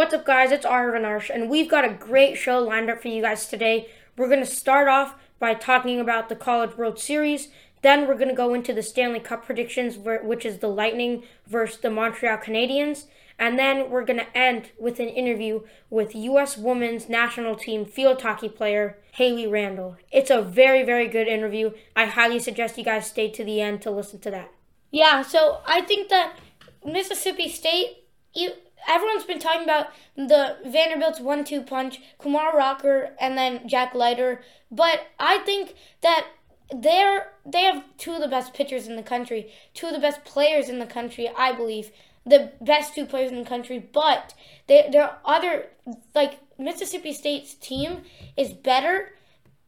What's up, guys? It's Arvin Arsh, and we've got a great show lined up for you guys today. We're going to start off by talking about the College World Series. Then we're going to go into the Stanley Cup predictions, which is the Lightning versus the Montreal Canadiens. And then we're going to end with an interview with U.S. women's national team field hockey player Haley Randall. It's a very, very good interview. I highly suggest you guys stay to the end to listen to that. Yeah, so I think that Mississippi State, you, everyone's been talking about the Vanderbilt's one-two punch, Kumar Rocker and then Jack Leiter, but I think that they're they have two of the best pitchers in the country, two of the best players in the country, I believe the best two players in the country, but they, there are other like Mississippi State's team is better,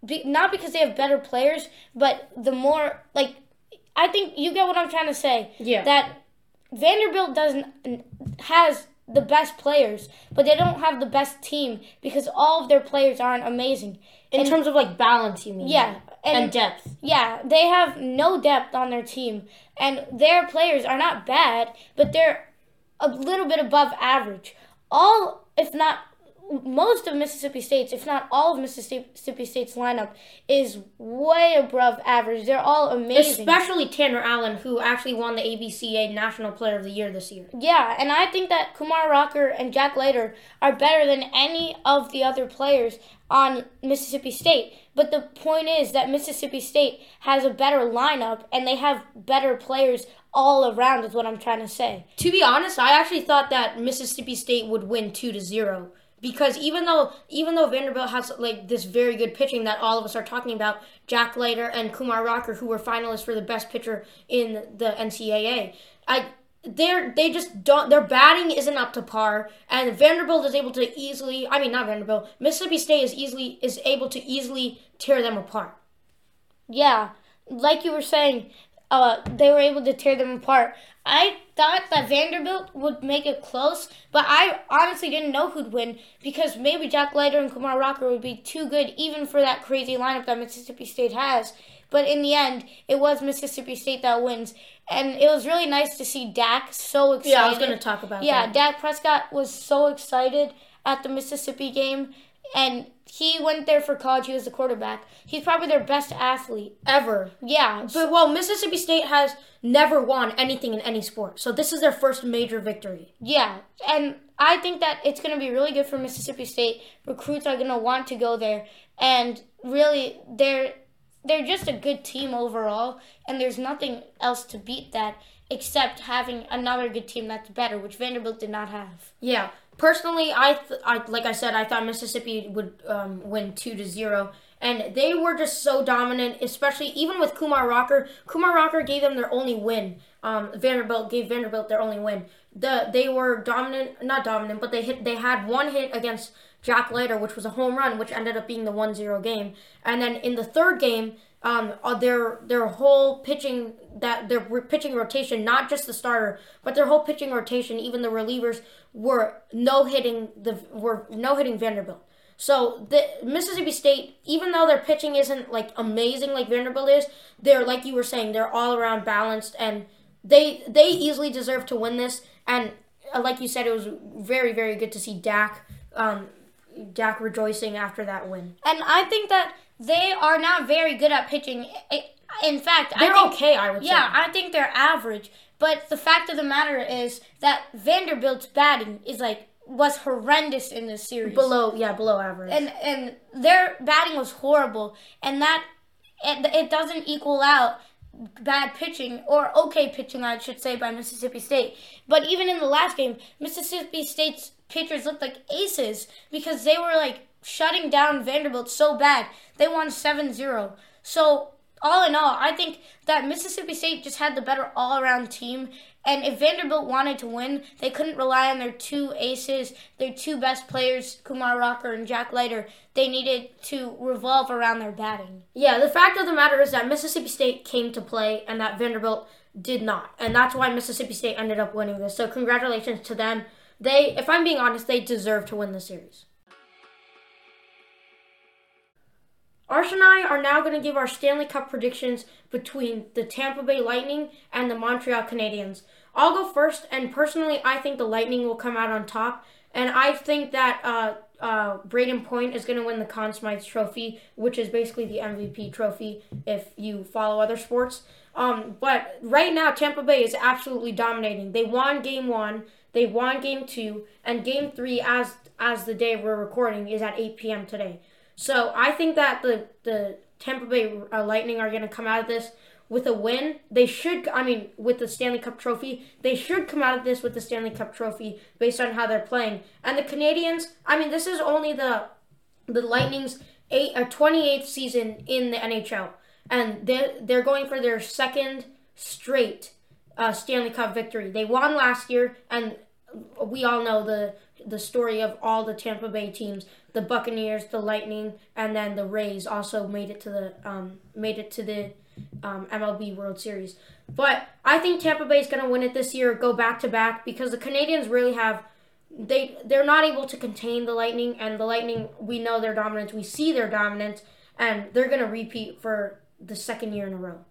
be, not because they have better players, but the more like I think you get what I'm trying to say. Yeah. That Vanderbilt doesn't has the best players, but they don't have the best team because all of their players aren't amazing. In and, terms of like balance, you mean? Yeah. And, and, depth. Yeah, they have no depth on their team, and their players are not bad, but they're a little bit above average. All, if not most of Mississippi State's, if not all of Mississippi State's lineup, is way above average. They're all amazing. Especially Tanner Allen, who actually won the ABCA National Player of the Year this year. Yeah, and I think that Kumar Rocker and Jack Leiter are better than any of the other players on Mississippi State. But the point is that Mississippi State has a better lineup and they have better players all around is what I'm trying to say. To be honest, I actually thought that Mississippi State would win 2 to 0 because even though even though Vanderbilt has like this very good pitching that all of us are talking about, Jack Leiter and Kumar Rocker, who were finalists for the best pitcher in the NCAA, I they're they just don't their batting isn't up to par, and Vanderbilt is able to easily I mean not Vanderbilt Mississippi State is easily is able to easily tear them apart. Yeah, like you were saying, uh, they were able to tear them apart. I thought that Vanderbilt would make it close, but I honestly didn't know who'd win because maybe Jack Leiter and Kumar Rocker would be too good even for that crazy lineup that Mississippi State has. But in the end, it was Mississippi State that wins. And it was really nice to see Dak so excited. Yeah, I was going to talk about yeah, that. Dak Prescott was so excited at the Mississippi game and he went there for college. He was the quarterback. He's probably their best athlete ever. Yeah. But well, Mississippi State has never won anything in any sport, so this is their first major victory. Yeah, and I think that it's going to be really good for Mississippi State. Recruits are going to want to go there, and really, they're they're just a good team overall, and there's nothing else to beat that except having another good team that's better, which Vanderbilt did not have. Yeah, personally, I, th- I like I said, I thought Mississippi would um, win two to zero, and they were just so dominant. Especially even with Kumar Rocker, Kumar Rocker gave them their only win. Um, Vanderbilt gave Vanderbilt their only win. The they were dominant, not dominant, but they hit. They had one hit against Jack Leiter, which was a home run, which ended up being the 1-0 game. And then in the third game, um, uh, their their whole pitching that their pitching rotation, not just the starter, but their whole pitching rotation, even the relievers were no hitting the were no hitting Vanderbilt. So the Mississippi State, even though their pitching isn't like amazing like Vanderbilt is, they're like you were saying, they're all around balanced and they they easily deserve to win this. And uh, like you said, it was very very good to see Dak um, Dak rejoicing after that win. And I think that they are not very good at pitching. In fact, they're I think, okay. I would yeah, say. I think they're average. But the fact of the matter is that Vanderbilt's batting is like was horrendous in this series. Below, yeah, below average. And and their batting was horrible, and that it, it doesn't equal out bad pitching or okay pitching, I should say, by Mississippi State. But even in the last game, Mississippi State's pitchers looked like aces because they were like shutting down Vanderbilt so bad. They won 7-0. So all in all, I think that Mississippi State just had the better all around team. And if Vanderbilt wanted to win, they couldn't rely on their two aces, their two best players, Kumar Rocker and Jack Leiter. They needed to revolve around their batting. Yeah, the fact of the matter is that Mississippi State came to play and that Vanderbilt did not. And that's why Mississippi State ended up winning this. So congratulations to them. They, if I'm being honest, they deserve to win the series. Arsh and I are now going to give our Stanley Cup predictions between the Tampa Bay Lightning and the Montreal Canadiens. I'll go first, and personally, I think the Lightning will come out on top, and I think that uh, uh, Brayden Point is going to win the Conn Smythe Trophy, which is basically the MVP trophy if you follow other sports. Um, but right now, Tampa Bay is absolutely dominating. They won Game One, they won Game Two, and Game Three, as as the day we're recording, is at 8 p.m. today. So I think that the the Tampa Bay uh, Lightning are going to come out of this with a win. They should, I mean, with the Stanley Cup trophy, they should come out of this with the Stanley Cup trophy based on how they're playing. And the Canadiens, I mean, this is only the the Lightning's eight or 28th season in the NHL, and they they're going for their second straight uh, Stanley Cup victory. They won last year, and we all know the the story of all the Tampa Bay teams. The Buccaneers, the Lightning, and then the Rays also made it to the um, made it to the um, MLB World Series. But I think Tampa Bay is going to win it this year, go back to back because the Canadiens really have they they're not able to contain the Lightning, and the Lightning we know their dominance, we see their dominance, and they're going to repeat for the second year in a row.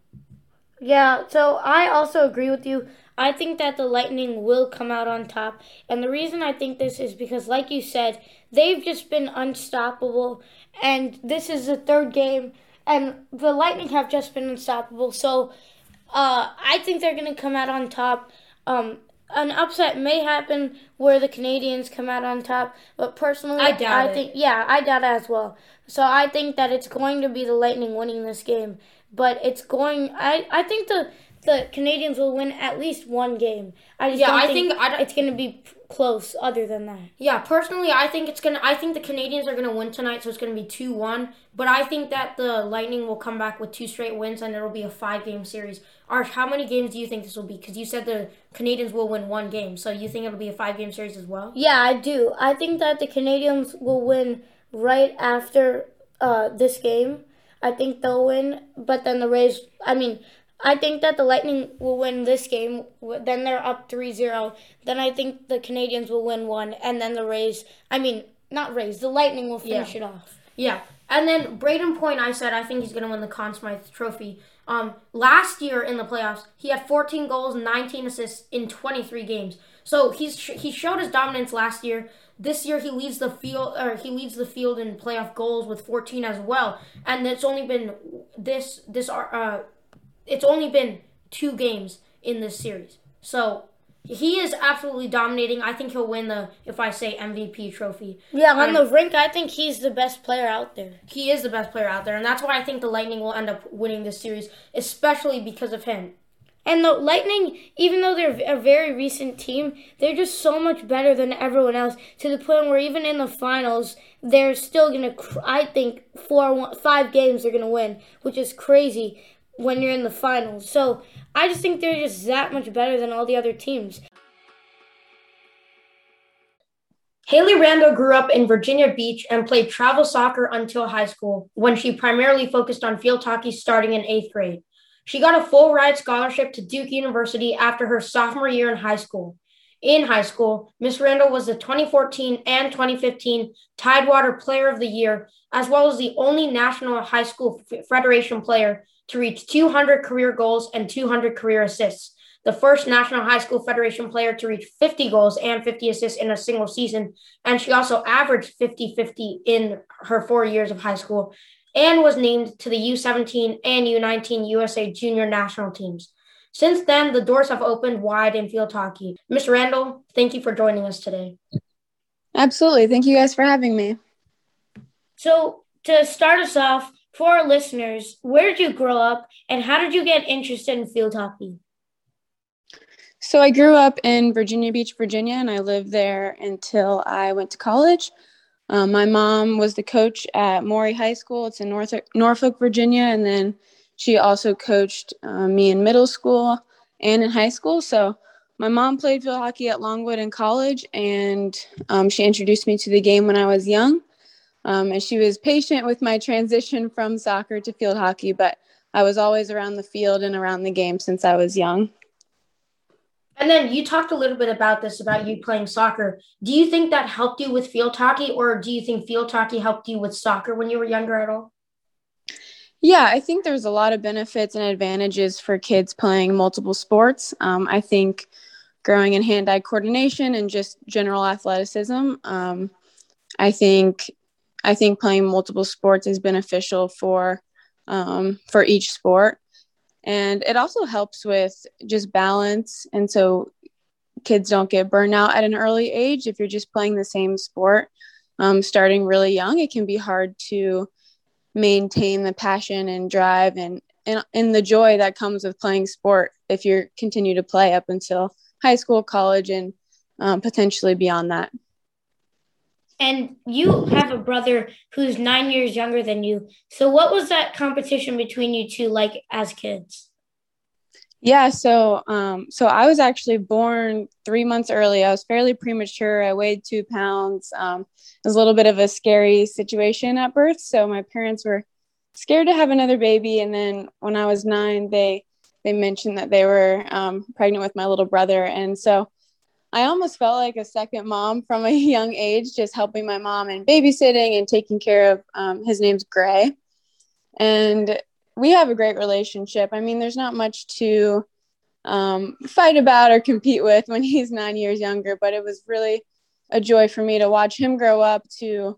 Yeah, so I also agree with you. I think that the Lightning will come out on top. And the reason I think this is because, like you said, they've just been unstoppable. And this is the third game and the Lightning have just been unstoppable. So uh, I think they're going to come out on top. Um, an upset may happen where the Canadiens come out on top, but personally, I doubt I think yeah, I doubt it as well. So I think that it's going to be the Lightning winning this game, but it's going. I I think the the Canadiens will win at least one game. I yeah, I think, think I it's going to be close. Other than that, yeah, personally, I think it's gonna. I think the Canadiens are gonna win tonight, so it's gonna be two one. But I think that the Lightning will come back with two straight wins, and it'll be a five game series. Arsh, how many games do you think this will be? Because you said the Canadiens will win one game, so you think it'll be a five game series as well? Yeah, I do. I think that the Canadiens will win right after uh, this game. I think they'll win, but then the Rays. I mean, I think that the Lightning will win this game. Then they're up 3-0. Then I think the Canadiens will win one, and then the Rays. I mean, not Rays. The Lightning will finish yeah. it off. Yeah, and then Brayden Point. I said I think he's going to win the Conn Smythe Trophy. Um, last year in the playoffs, he had 14 goals, 19 assists in 23 games. So he's he showed his dominance last year. This year he leads the field or he leads the field in playoff goals with 14 as well. And it's only been this this uh it's only been two games in this series. So he is absolutely dominating. I think he'll win the, if I say MVP trophy. Yeah, on the rink, I think he's the best player out there. He is the best player out there, and that's why I think the Lightning will end up winning this series, especially because of him. And the Lightning, even though they're a very recent team, they're just so much better than everyone else to the point where even in the finals, they're still going to, I think, four, five games they're going to win, which is crazy when you're in the finals. So I just think they're just that much better than all the other teams. Haley Randall grew up in Virginia Beach and played travel soccer until high school, when she primarily focused on field hockey starting in eighth grade. She got a full ride scholarship to Duke University after her sophomore year in high school. In high school, Miss Randall was the 2014 and 2015 Tidewater Player of the Year, as well as the only National High School Federation player to reach 200 career goals and 200 career assists, the first National High School Federation player to reach 50 goals and 50 assists in a single season. And she also averaged 50 50 in her four years of high school and was named to the U17 and U19 USA junior national teams. Since then, the doors have opened wide in field hockey. Miss Randall, thank you for joining us today. Absolutely. Thank you guys for having me. So, to start us off, for our listeners, where did you grow up and how did you get interested in field hockey? So I grew up in Virginia Beach, Virginia, and I lived there until I went to college. Um, my mom was the coach at Maury High School. It's in North, Norfolk, Virginia, and then she also coached uh, me in middle school and in high school. So my mom played field hockey at Longwood in college, and um, she introduced me to the game when I was young. Um, and she was patient with my transition from soccer to field hockey, but I was always around the field and around the game since I was young. And then you talked a little bit about this about you playing soccer. Do you think that helped you with field hockey, or do you think field hockey helped you with soccer when you were younger at all? Yeah, I think there's a lot of benefits and advantages for kids playing multiple sports. Um, I think growing in hand eye coordination and just general athleticism. Um, I think I think playing multiple sports is beneficial for um, for each sport, and it also helps with just balance. And so kids don't get burned out at an early age if you're just playing the same sport. Um, starting really young, it can be hard to maintain the passion and drive and, and and the joy that comes with playing sport if you continue to play up until high school, college, and um, potentially beyond that. And you have a brother who's nine years younger than you. So, what was that competition between you two like as kids? Yeah, so um, so I was actually born three months early. I was fairly premature. I weighed two pounds. Um, it was a little bit of a scary situation at birth. So my parents were scared to have another baby. And then when I was nine, they they mentioned that they were um, pregnant with my little brother, and so I almost felt like a second mom from a young age, just helping my mom and babysitting and taking care of. Um, his name's Gray, and we have a great relationship. I mean, there's not much to um, fight about or compete with when he's nine years younger, but it was really a joy for me to watch him grow up to,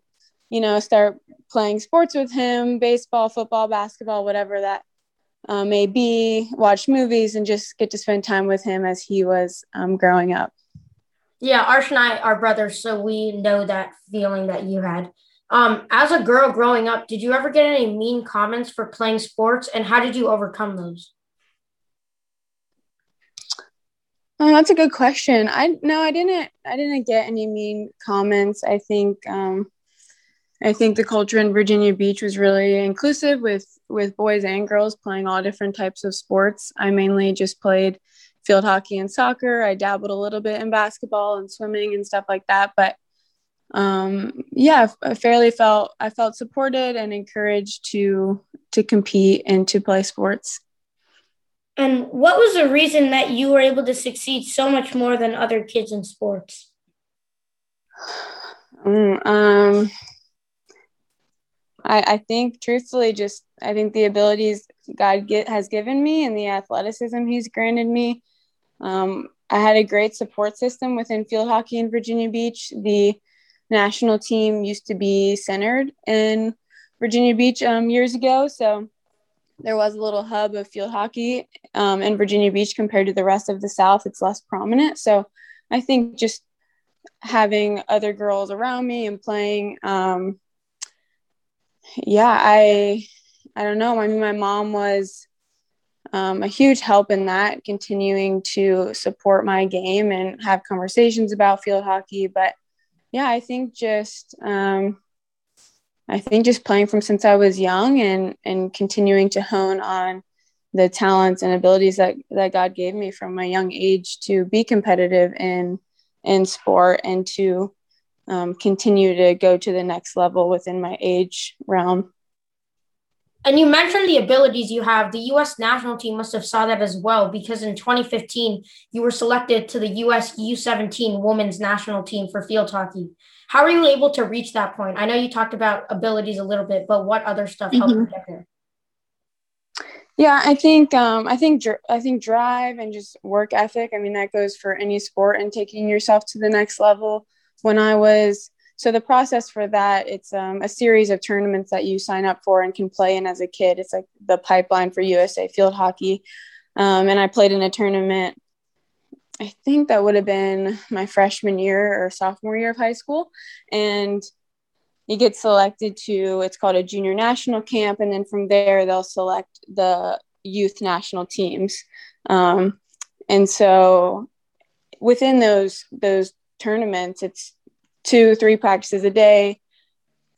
you know, start playing sports with him, baseball, football, basketball, whatever that uh, may be, watch movies, and just get to spend time with him as he was um, growing up. Yeah, Arsh and I are brothers, so we know that feeling that you had. Um, as a girl growing up, did you ever get any mean comments for playing sports, and how did you overcome those? Oh, that's a good question. I no, I didn't. I didn't get any mean comments. I think um, I think the culture in Virginia Beach was really inclusive with with boys and girls playing all different types of sports. I mainly just played field hockey and soccer. I dabbled a little bit in basketball and swimming and stuff like that. But um, yeah, I fairly felt I felt supported and encouraged to to compete and to play sports. And what was the reason that you were able to succeed so much more than other kids in sports? Mm, um, I, I think truthfully, just I think the abilities God get, has given me and the athleticism He's granted me um, I had a great support system within field hockey in Virginia Beach. The national team used to be centered in Virginia Beach um, years ago. So there was a little hub of field hockey um, in Virginia Beach compared to the rest of the South. It's less prominent. So I think just having other girls around me and playing, um, yeah, I, I don't know. I mean, my mom was um, a huge help in that, continuing to support my game and have conversations about field hockey. But yeah, I think just um, I think just playing from since I was young and and continuing to hone on the talents and abilities that that God gave me from my young age to be competitive in in sport and to um, continue to go to the next level within my age realm. And you mentioned the abilities you have. The U.S. national team must have saw that as well because in 2015 you were selected to the U.S. U17 women's national team for field hockey. How are you able to reach that point? I know you talked about abilities a little bit, but what other stuff helped mm-hmm. you get there? Yeah, I think um, I think I think drive and just work ethic. I mean, that goes for any sport and taking yourself to the next level. When I was so the process for that it's um, a series of tournaments that you sign up for and can play in as a kid. It's like the pipeline for usa field hockey. Um, and i played in a tournament i think that would have been my freshman year or sophomore year of high school. And you get selected to it's called a junior national camp. And then from there they'll select the youth national teams. Um, and so within those those tournaments it's two, three practices a day,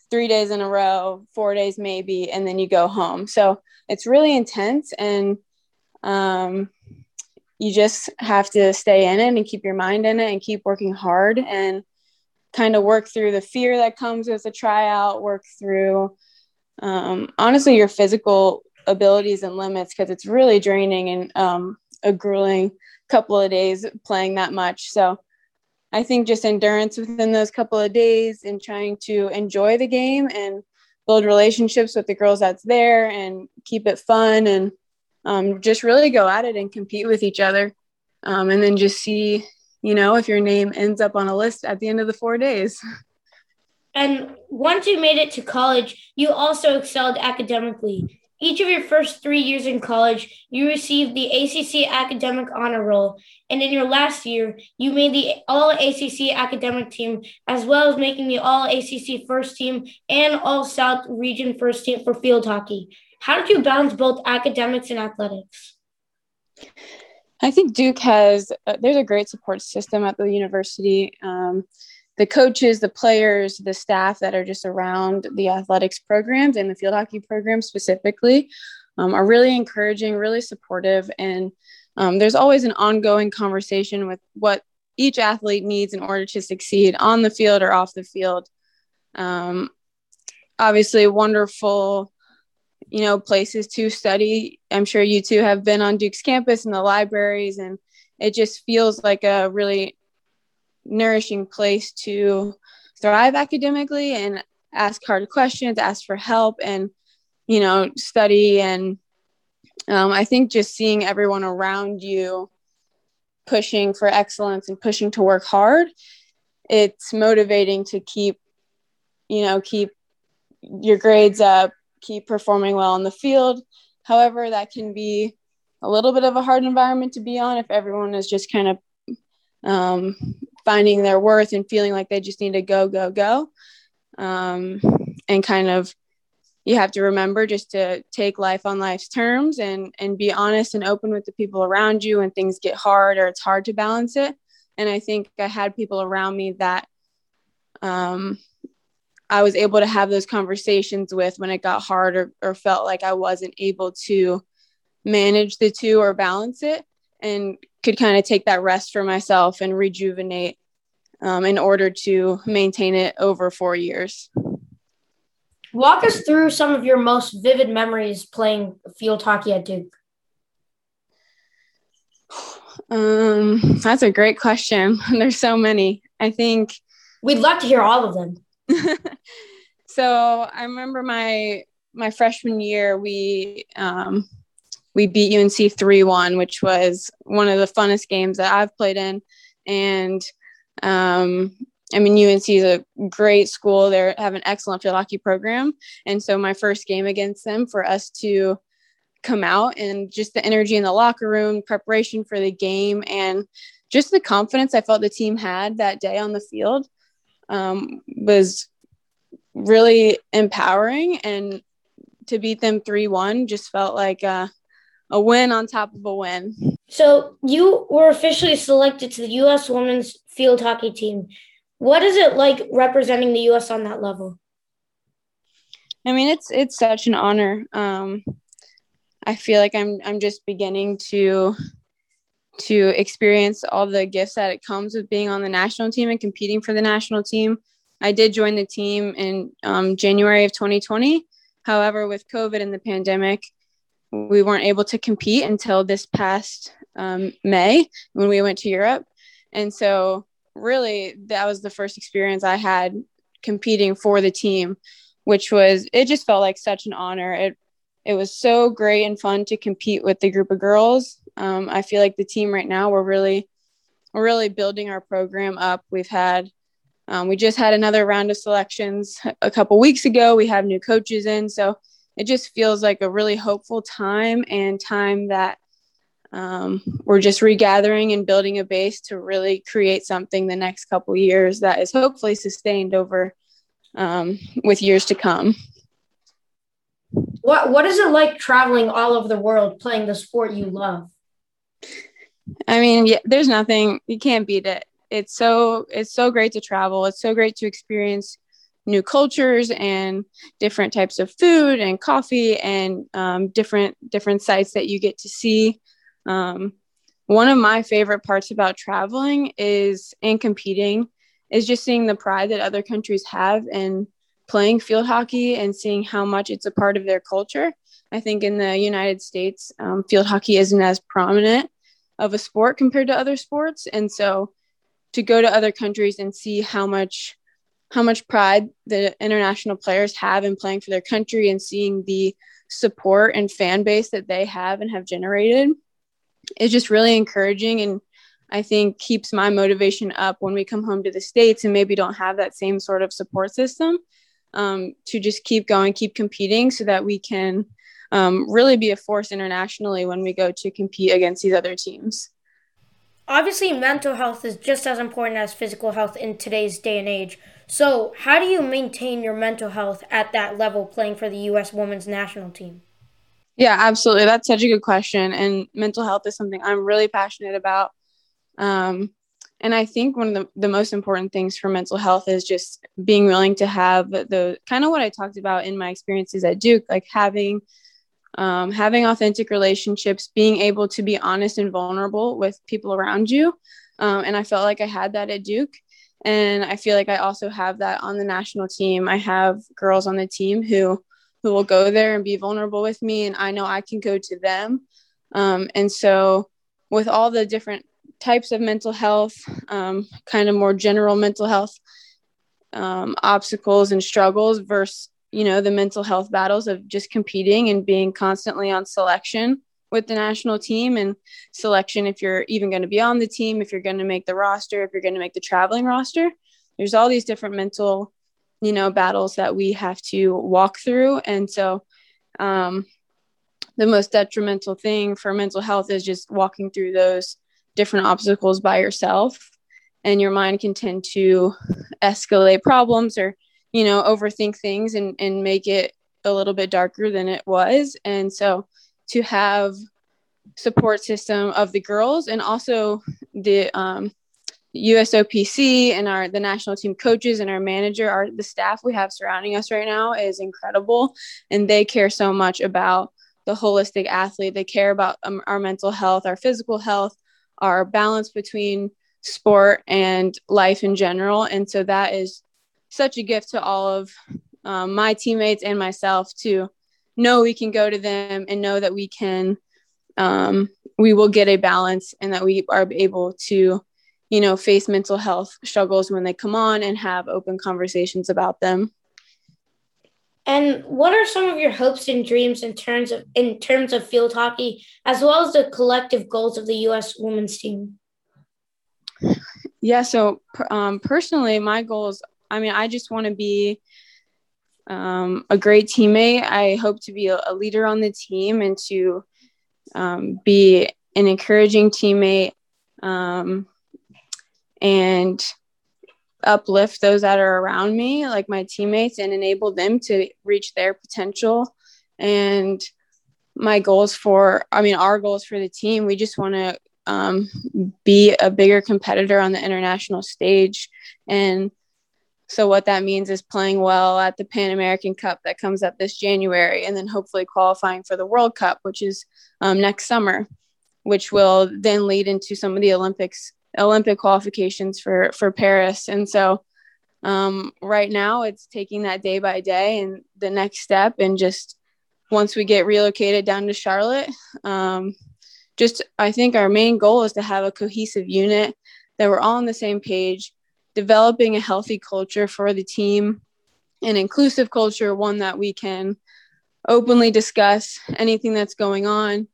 three days in a row, four days maybe, and then you go home. So it's really intense and um, you just have to stay in it and keep your mind in it and keep working hard and kind of work through the fear that comes with a tryout, work through um, honestly your physical abilities and limits because it's really draining and um, a grueling couple of days playing that much. So I think just endurance within those couple of days and trying to enjoy the game and build relationships with the girls that's there and keep it fun and um, just really go at it and compete with each other. Um, and then just see, you know, if your name ends up on a list at the end of the four days. And once you made it to college, you also excelled academically. Each of your first three years in college, you received the ACC Academic Honor Roll, and in your last year, you made the All ACC Academic Team, as well as making the All ACC First Team and All South Region First Team for field hockey. How did you balance both academics and athletics? I think Duke has uh, there's a great support system at the university. Um, the coaches, the players, the staff that are just around the athletics programs and the field hockey program specifically um, are really encouraging, really supportive, and um, there's always an ongoing conversation with what each athlete needs in order to succeed on the field or off the field. Um, obviously, wonderful, you know, places to study. I'm sure you two have been on Duke's campus and the libraries, and it just feels like a really nourishing place to thrive academically and ask hard questions, ask for help, and you know, study. And um, I think just seeing everyone around you pushing for excellence and pushing to work hard, it's motivating to keep, you know, keep your grades up, keep performing well in the field. However, that can be a little bit of a hard environment to be on if everyone is just kind of um, finding their worth and feeling like they just need to go, go, go. Um, and kind of, you have to remember just to take life on life's terms and and be honest and open with the people around you when things get hard or it's hard to balance it. And I think I had people around me that um, I was able to have those conversations with when it got hard or, or felt like I wasn't able to manage the two or balance it and could kind of take that rest for myself and rejuvenate um, in order to maintain it over four years. Walk us through some of your most vivid memories playing field hockey at Duke. Um, that's a great question. There's so many. I think we'd love to hear all of them. so I remember my my freshman year, we um, we beat UNC 3-1, which was one of the funnest games that I've played in. And um, I mean, UNC is a great school. They have an excellent field hockey program. And so my first game against them for us to come out and just the energy in the locker room, preparation for the game, and just the confidence I felt the team had that day on the field um, was really empowering. And to beat them 3 1 just felt like uh, a win on top of a win. So you were officially selected to the U.S. Women's Field Hockey Team. What is it like representing the U.S. on that level? I mean, it's it's such an honor. Um, I feel like I'm I'm just beginning to to experience all the gifts that it comes with being on the national team and competing for the national team. I did join the team in um, January of 2020. However, with COVID and the pandemic, we weren't able to compete until this past um, May when we went to Europe. And so, really, that was the first experience I had competing for the team, which was, it just felt like such an honor. It, it was so great and fun to compete with the group of girls. Um, I feel like the team right now, we're really, we're really building our program up. We've had, um, we just had another round of selections a couple weeks ago. We have new coaches in. So, it just feels like a really hopeful time and time that um, we're just regathering and building a base to really create something the next couple years that is hopefully sustained over um, with years to come. What What is it like traveling all over the world playing the sport you love? I mean, yeah, there's nothing you can't beat it. It's so it's so great to travel. It's so great to experience new cultures and different types of food and coffee and um, different different sites that you get to see. Um, one of my favorite parts about traveling is and competing is just seeing the pride that other countries have in playing field hockey and seeing how much it's a part of their culture. I think in the United States, um, field hockey isn't as prominent of a sport compared to other sports, and so to go to other countries and see how much how much pride the international players have in playing for their country and seeing the support and fan base that they have and have generated is just really encouraging and I think keeps my motivation up when we come home to the States and maybe don't have that same sort of support system um, to just keep going, keep competing so that we can um, really be a force internationally when we go to compete against these other teams. Obviously, mental health is just as important as physical health in today's day and age. So, how do you maintain your mental health at that level playing for the U.S. women's national team? Yeah, absolutely. That's such a good question. And mental health is something I'm really passionate about. Um, and I think one of the, the most important things for mental health is just being willing to have the kind of what I talked about in my experiences at Duke, like having um, having authentic relationships, being able to be honest and vulnerable with people around you. Um, and I felt like I had that at Duke. And I feel like I also have that on the national team. I have girls on the team who who will go there and be vulnerable with me, and I know I can go to them. Um, and so, with all the different types of mental health, um, kind of more general mental health um, obstacles and struggles versus, you know, the mental health battles of just competing and being constantly on selection with the national team and selection if you're even going to be on the team, if you're going to make the roster, if you're going to make the traveling roster. There's all these different mental, you know, battles that we have to walk through. And so, um, the most detrimental thing for mental health is just walking through those different obstacles by yourself and your mind can tend to escalate problems or you know overthink things and, and make it a little bit darker than it was and so to have support system of the girls and also the um, USOPC and our the national team coaches and our manager, our the staff we have surrounding us right now is incredible, and they care so much about the holistic athlete. They care about um, our mental health, our physical health, our balance between sport and life in general. And so that is such a gift to all of um, my teammates and myself to know we can go to them and know that we can, um, we will get a balance and that we are able to, you know, face mental health struggles when they come on and have open conversations about them. And what are some of your hopes and dreams in terms of in terms of field hockey, as well as the collective goals of the U.S. women's team? Yeah. So um, personally, my goals. I mean, I just want to be um, a great teammate. I hope to be a, leader on the team and to um, be an encouraging teammate um, and uplift those that are around me, like my teammates, and enable them to reach their potential. And my goals for, I mean, our goals for the team, we just want to um, be a bigger competitor on the international stage. And so, what that means is playing well at the Pan American Cup that comes up this January, and then hopefully qualifying for the World Cup, which is um, next summer, which will then lead into some of the Olympics Olympic qualifications for for Paris. And so um, right now it's taking that day by day and the next step and just once we get relocated down to Charlotte, um, just I think our main goal is to have a cohesive unit that we're all on the same page, developing a healthy culture for the team, an inclusive culture, one that we can openly discuss anything that's going on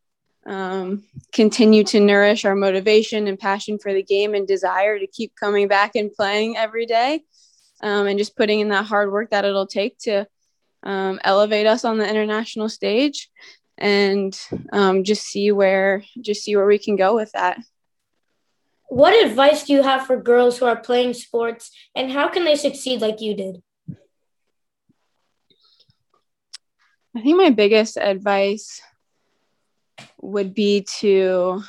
um, continue to nourish our motivation and passion for the game and desire to keep coming back and playing every day um, and just putting in that hard work that it'll take to um, elevate us on the international stage and um, just see where just see where we can go with that what advice do you have for girls who are playing sports and how can they succeed like you did i think my biggest advice would be to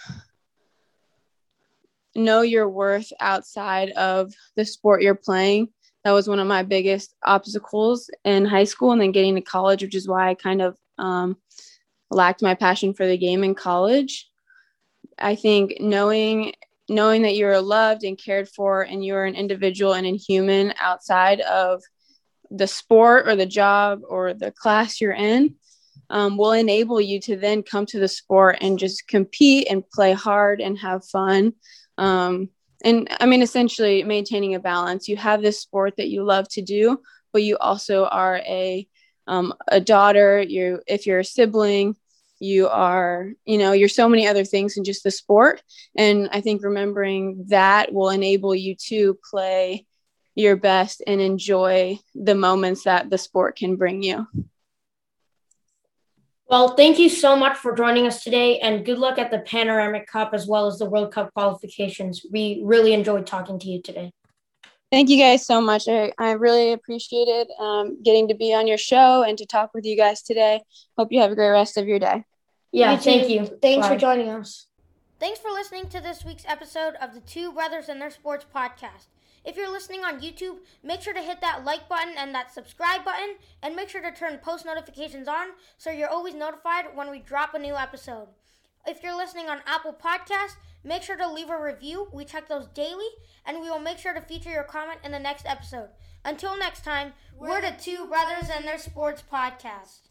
know your worth outside of the sport you're playing. That was one of my biggest obstacles in high school and then getting to college, which is why I kind of um, lacked my passion for the game in college. I think knowing knowing that you're loved and cared for and you're an individual and a human outside of the sport or the job or the class you're in um, will enable you to then come to the sport and just compete and play hard and have fun um, and I mean, essentially maintaining a balance. You have this sport that you love to do, but you also are a um, a daughter. You, if you're a sibling, you are, you know, you're so many other things than just the sport. And I think remembering that will enable you to play your best and enjoy the moments that the sport can bring you. Well, thank you so much for joining us today, and good luck at the Pan American Cup as well as the World Cup qualifications. We really enjoyed talking to you today. Thank you guys so much. I, I really appreciated um, getting to be on your show and to talk with you guys today. Hope you have a great rest of your day. Yeah, you thank you. Thanks Bye. for joining us. Thanks for listening to this week's episode of the Two Brothers and Their Sports podcast. If you're listening on YouTube, make sure to hit that like button and that subscribe button, and make sure to turn post notifications on so you're always notified when we drop a new episode. If you're listening on Apple Podcasts, make sure to leave a review. We check those daily, and we will make sure to feature your comment in the next episode. Until next time, we're, we're the Two Brothers and Their Sports podcast.